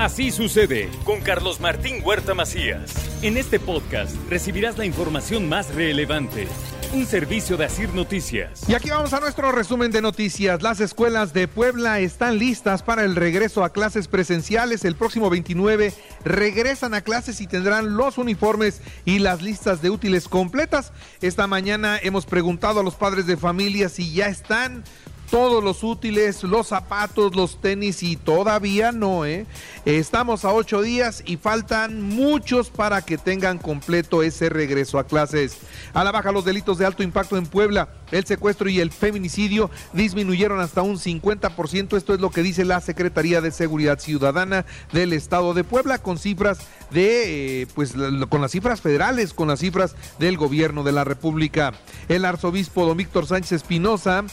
Así sucede con Carlos Martín Huerta Macías. En este podcast recibirás la información más relevante. Un servicio de Asir Noticias. Y aquí vamos a nuestro resumen de noticias. Las escuelas de Puebla están listas para el regreso a clases presenciales. El próximo 29 regresan a clases y tendrán los uniformes y las listas de útiles completas. Esta mañana hemos preguntado a los padres de familia si ya están todos los útiles, los zapatos, los tenis y todavía no, ¿eh? Estamos a ocho días y faltan muchos para que tengan completo ese regreso a clases. A la baja los delitos de alto impacto en Puebla, el secuestro y el feminicidio disminuyeron hasta un 50%. Esto es lo que dice la Secretaría de Seguridad Ciudadana del Estado de Puebla con cifras de, eh, pues con las cifras federales, con las cifras del gobierno de la República. El arzobispo Don Víctor Sánchez Espinosa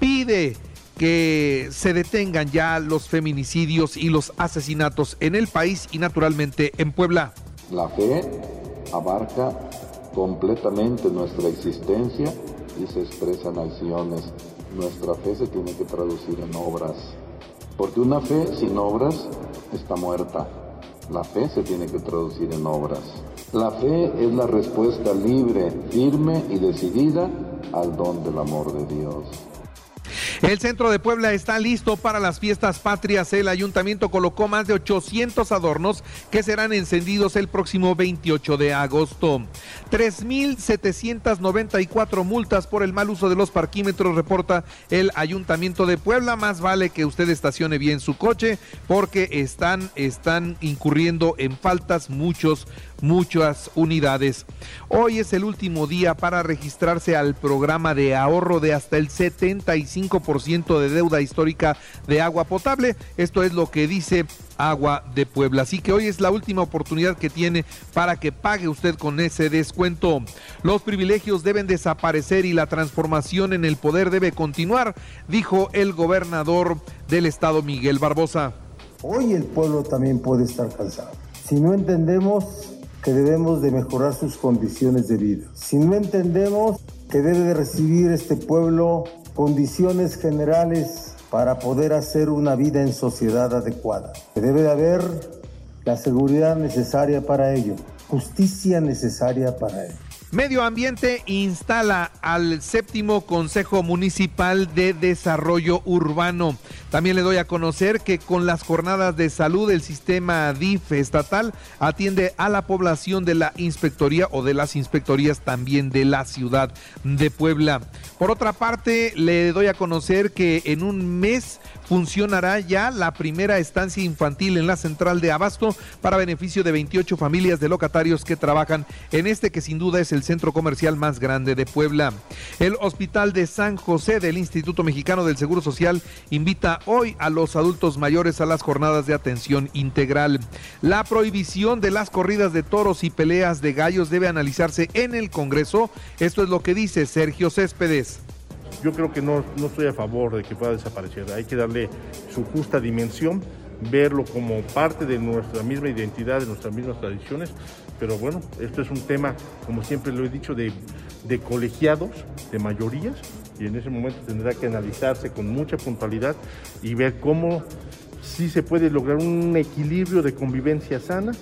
pide que se detengan ya los feminicidios y los asesinatos en el país y naturalmente en Puebla. La fe abarca completamente nuestra existencia y se expresa en acciones. Nuestra fe se tiene que traducir en obras, porque una fe sin obras está muerta. La fe se tiene que traducir en obras. La fe es la respuesta libre, firme y decidida al don del amor de Dios. El centro de Puebla está listo para las fiestas patrias. El ayuntamiento colocó más de 800 adornos que serán encendidos el próximo 28 de agosto. 3.794 multas por el mal uso de los parquímetros, reporta el ayuntamiento de Puebla. Más vale que usted estacione bien su coche porque están, están incurriendo en faltas muchos muchas unidades. Hoy es el último día para registrarse al programa de ahorro de hasta el 75% de deuda histórica de agua potable. Esto es lo que dice Agua de Puebla. Así que hoy es la última oportunidad que tiene para que pague usted con ese descuento. Los privilegios deben desaparecer y la transformación en el poder debe continuar, dijo el gobernador del estado Miguel Barbosa. Hoy el pueblo también puede estar cansado. Si no entendemos que debemos de mejorar sus condiciones de vida. Si no entendemos que debe de recibir este pueblo condiciones generales para poder hacer una vida en sociedad adecuada, debe de haber la seguridad necesaria para ello, justicia necesaria para ello. Medio Ambiente instala al séptimo Consejo Municipal de Desarrollo Urbano. También le doy a conocer que con las jornadas de salud el sistema DIF estatal atiende a la población de la inspectoría o de las inspectorías también de la ciudad de Puebla. Por otra parte, le doy a conocer que en un mes funcionará ya la primera estancia infantil en la central de Abasto para beneficio de 28 familias de locatarios que trabajan en este que sin duda es el centro comercial más grande de Puebla. El Hospital de San José del Instituto Mexicano del Seguro Social invita hoy a los adultos mayores a las jornadas de atención integral. La prohibición de las corridas de toros y peleas de gallos debe analizarse en el Congreso. Esto es lo que dice Sergio Céspedes yo creo que no, no estoy a favor de que pueda desaparecer. Hay que darle su justa dimensión, verlo como parte de nuestra misma identidad, de nuestras mismas tradiciones. Pero bueno, esto es un tema, como siempre lo he dicho, de, de colegiados, de mayorías, y en ese momento tendrá que analizarse con mucha puntualidad y ver cómo sí se puede lograr un equilibrio de convivencia sana.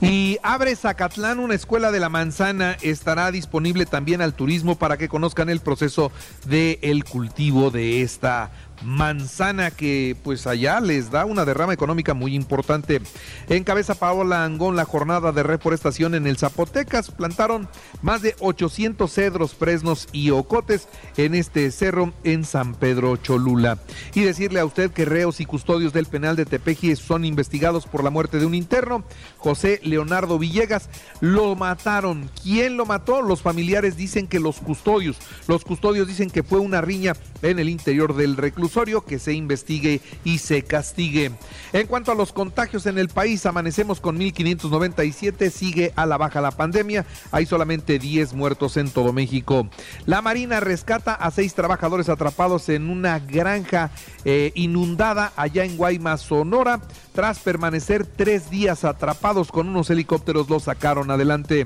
Y abre Zacatlán una escuela de la manzana. Estará disponible también al turismo para que conozcan el proceso del el cultivo de esta manzana que pues allá les da una derrama económica muy importante. Encabeza Paola Angón la jornada de reforestación en el Zapotecas. Plantaron más de 800 cedros, fresnos y ocotes en este cerro en San Pedro Cholula. Y decirle a usted que reos y custodios del penal de Tepeji son investigados por la muerte de un interno, José Leonardo Villegas. Lo mataron. ¿Quién lo mató? Los familiares dicen que los custodios. Los custodios dicen que fue una riña en el interior del reclusorio, que se investigue y se castigue. En cuanto a los contagios en el país, amanecemos con 1.597, sigue a la baja la pandemia, hay solamente 10 muertos en todo México. La Marina rescata a seis trabajadores atrapados en una granja eh, inundada allá en Guaymas, Sonora. Tras permanecer tres días atrapados con unos helicópteros, los sacaron adelante.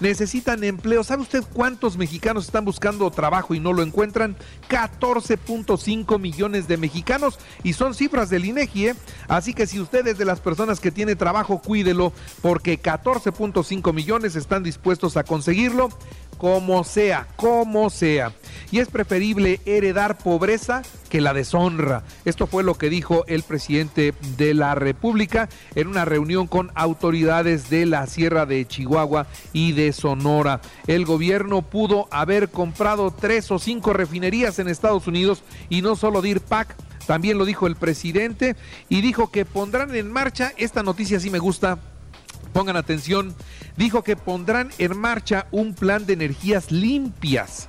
Necesitan empleo. ¿Sabe usted cuántos mexicanos están buscando trabajo y no lo encuentran? 14.5 millones de mexicanos y son cifras del INEGI. ¿eh? Así que si usted es de las personas que tiene trabajo, cuídelo porque 14.5 millones están dispuestos a conseguirlo como sea, como sea. Y es preferible heredar pobreza que la deshonra. Esto fue lo que dijo el presidente de la República en una reunión con autoridades de la Sierra de Chihuahua y de Sonora. El gobierno pudo haber comprado tres o cinco refinerías en Estados Unidos y no solo DIRPAC. También lo dijo el presidente y dijo que pondrán en marcha, esta noticia sí me gusta, pongan atención, dijo que pondrán en marcha un plan de energías limpias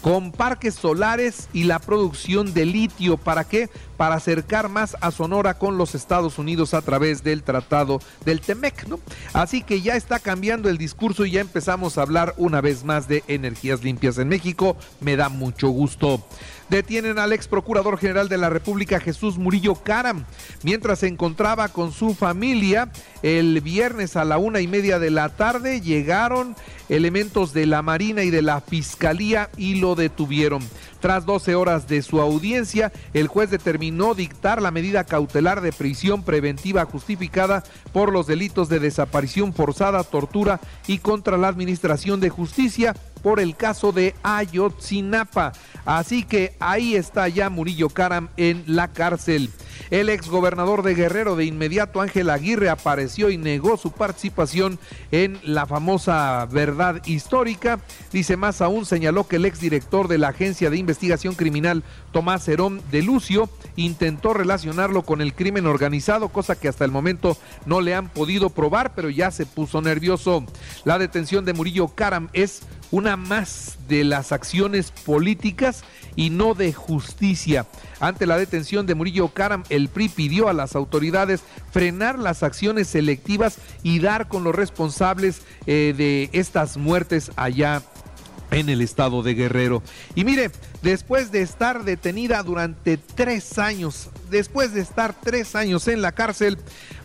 con parques solares y la producción de litio. ¿Para qué? Para acercar más a Sonora con los Estados Unidos a través del tratado del TEMEC, ¿no? Así que ya está cambiando el discurso y ya empezamos a hablar una vez más de energías limpias en México. Me da mucho gusto. Detienen al ex procurador general de la República, Jesús Murillo Caram, mientras se encontraba con su familia el viernes a la una y media de la tarde. Llegaron elementos de la Marina y de la Fiscalía y lo detuvieron. Tras 12 horas de su audiencia, el juez determinó dictar la medida cautelar de prisión preventiva justificada por los delitos de desaparición forzada, tortura y contra la Administración de Justicia por el caso de Ayotzinapa. Así que ahí está ya Murillo Karam en la cárcel. El exgobernador de Guerrero de inmediato Ángel Aguirre apareció y negó su participación en la famosa verdad histórica. Dice más aún, señaló que el exdirector de la Agencia de Investigación Criminal, Tomás Herón de Lucio, intentó relacionarlo con el crimen organizado, cosa que hasta el momento no le han podido probar, pero ya se puso nervioso. La detención de Murillo Karam es una más de las acciones políticas y no de justicia. Ante la detención de Murillo Karam, el PRI pidió a las autoridades frenar las acciones selectivas y dar con los responsables eh, de estas muertes allá en el estado de Guerrero. Y mire, después de estar detenida durante tres años, después de estar tres años en la cárcel,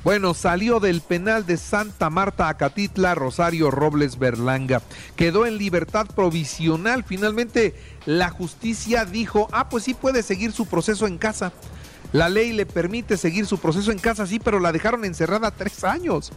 bueno, salió del penal de Santa Marta, Acatitla, Rosario Robles Berlanga. Quedó en libertad provisional. Finalmente, la justicia dijo, ah, pues sí puede seguir su proceso en casa. La ley le permite seguir su proceso en casa, sí, pero la dejaron encerrada tres años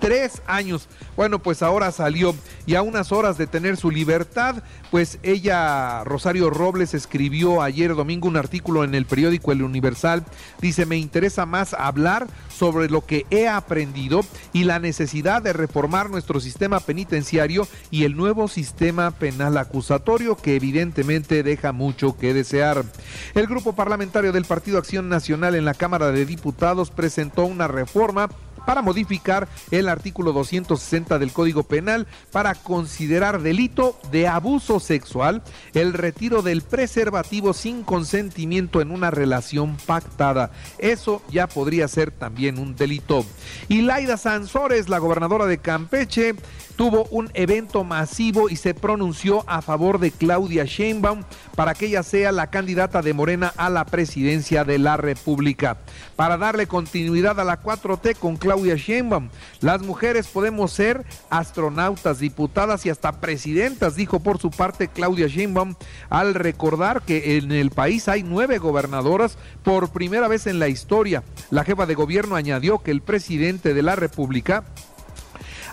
tres años. Bueno, pues ahora salió y a unas horas de tener su libertad, pues ella, Rosario Robles, escribió ayer domingo un artículo en el periódico El Universal. Dice, me interesa más hablar sobre lo que he aprendido y la necesidad de reformar nuestro sistema penitenciario y el nuevo sistema penal acusatorio que evidentemente deja mucho que desear. El grupo parlamentario del Partido Acción Nacional en la Cámara de Diputados presentó una reforma para modificar el artículo 260 del Código Penal para considerar delito de abuso sexual el retiro del preservativo sin consentimiento en una relación pactada. Eso ya podría ser también un delito. Y Laida Sansores, la gobernadora de Campeche, tuvo un evento masivo y se pronunció a favor de Claudia Sheinbaum para que ella sea la candidata de Morena a la presidencia de la República. Para darle continuidad a la 4T con Claudia Sheinbaum, las mujeres podemos ser astronautas, diputadas y hasta presidentas, dijo por su parte Claudia Sheinbaum al recordar que en el país hay nueve gobernadoras por primera vez en la historia. La jefa de gobierno añadió que el presidente de la República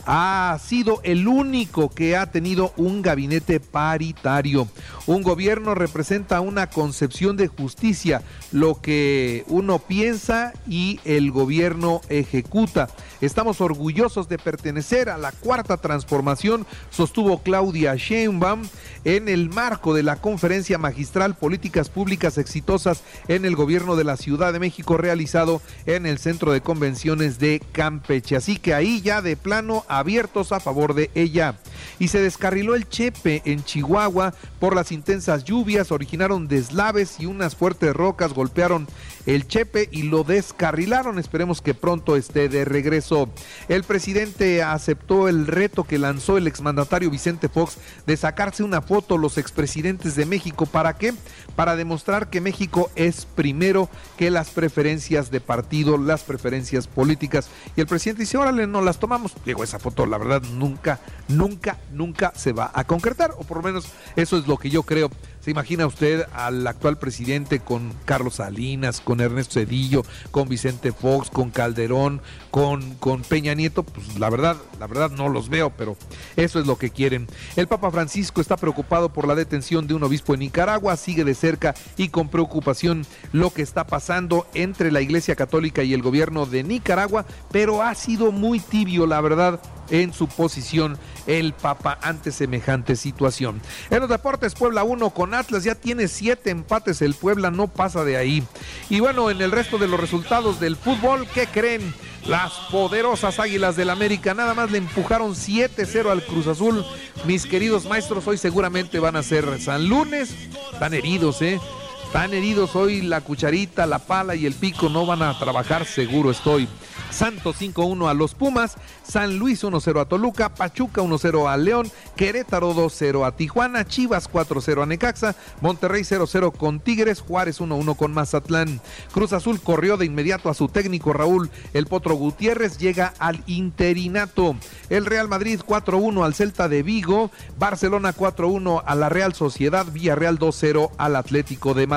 ha sido el único que ha tenido un gabinete paritario. Un gobierno representa una concepción de justicia, lo que uno piensa y el gobierno ejecuta. Estamos orgullosos de pertenecer a la cuarta transformación, sostuvo Claudia Sheinbaum en el marco de la conferencia magistral Políticas Públicas Exitosas en el gobierno de la Ciudad de México realizado en el Centro de Convenciones de Campeche. Así que ahí ya de plano abiertos a favor de ella. Y se descarriló el Chepe en Chihuahua por las intensas lluvias, originaron deslaves y unas fuertes rocas golpearon el Chepe y lo descarrilaron. Esperemos que pronto esté de regreso. El presidente aceptó el reto que lanzó el exmandatario Vicente Fox de sacarse una foto los expresidentes de México. ¿Para qué? Para demostrar que México es primero que las preferencias de partido, las preferencias políticas. Y el presidente dice, órale, no las tomamos. Digo, esa foto, la verdad, nunca, nunca, nunca se va a concretar. O por lo menos eso es lo que yo creo. ¿Se imagina usted al actual presidente con Carlos Salinas, con Ernesto Cedillo, con Vicente Fox, con Calderón, con, con Peña Nieto? Pues la verdad, la verdad no los veo, pero eso es lo que quieren. El Papa Francisco está preocupado por la detención de un obispo en Nicaragua, sigue de cerca y con preocupación lo que está pasando entre la Iglesia Católica y el gobierno de Nicaragua, pero ha sido muy tibio, la verdad, en su posición el Papa ante semejante situación. En los deportes, Puebla 1 con Atlas ya tiene siete empates, el Puebla no pasa de ahí. Y bueno, en el resto de los resultados del fútbol, ¿qué creen? Las poderosas Águilas del América nada más le empujaron 7-0 al Cruz Azul. Mis queridos maestros, hoy seguramente van a ser San Lunes. Están heridos, ¿eh? Están heridos hoy la cucharita, la pala y el pico no van a trabajar, seguro estoy. Santos 5-1 a los Pumas, San Luis 1-0 a Toluca, Pachuca 1-0 a León, Querétaro 2-0 a Tijuana, Chivas 4-0 a Necaxa, Monterrey 0-0 con Tigres, Juárez 1-1 con Mazatlán. Cruz Azul corrió de inmediato a su técnico Raúl El Potro Gutiérrez, llega al interinato. El Real Madrid 4-1 al Celta de Vigo, Barcelona 4-1 a la Real Sociedad, Villarreal 2-0 al Atlético de Madrid.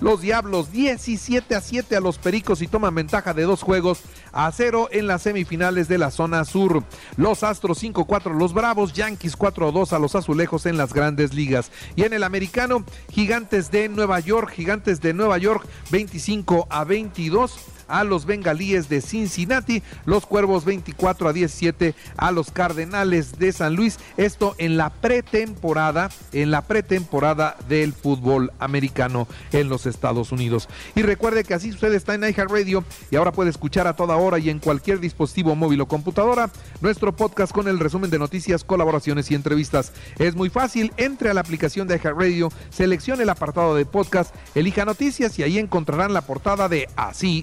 Los Diablos 17 a 7 a los Pericos y toman ventaja de dos juegos a cero en las semifinales de la zona sur. Los Astros 5-4 los Bravos, Yankees 4-2 a los Azulejos en las grandes ligas. Y en el americano, Gigantes de Nueva York, Gigantes de Nueva York 25 a 22 a los bengalíes de Cincinnati, los cuervos 24 a 17 a los cardenales de San Luis. Esto en la pretemporada, en la pretemporada del fútbol americano en los Estados Unidos. Y recuerde que así usted está en iHeartRadio y ahora puede escuchar a toda hora y en cualquier dispositivo móvil o computadora nuestro podcast con el resumen de noticias, colaboraciones y entrevistas. Es muy fácil, entre a la aplicación de iHeartRadio, seleccione el apartado de podcast, elija noticias y ahí encontrarán la portada de Así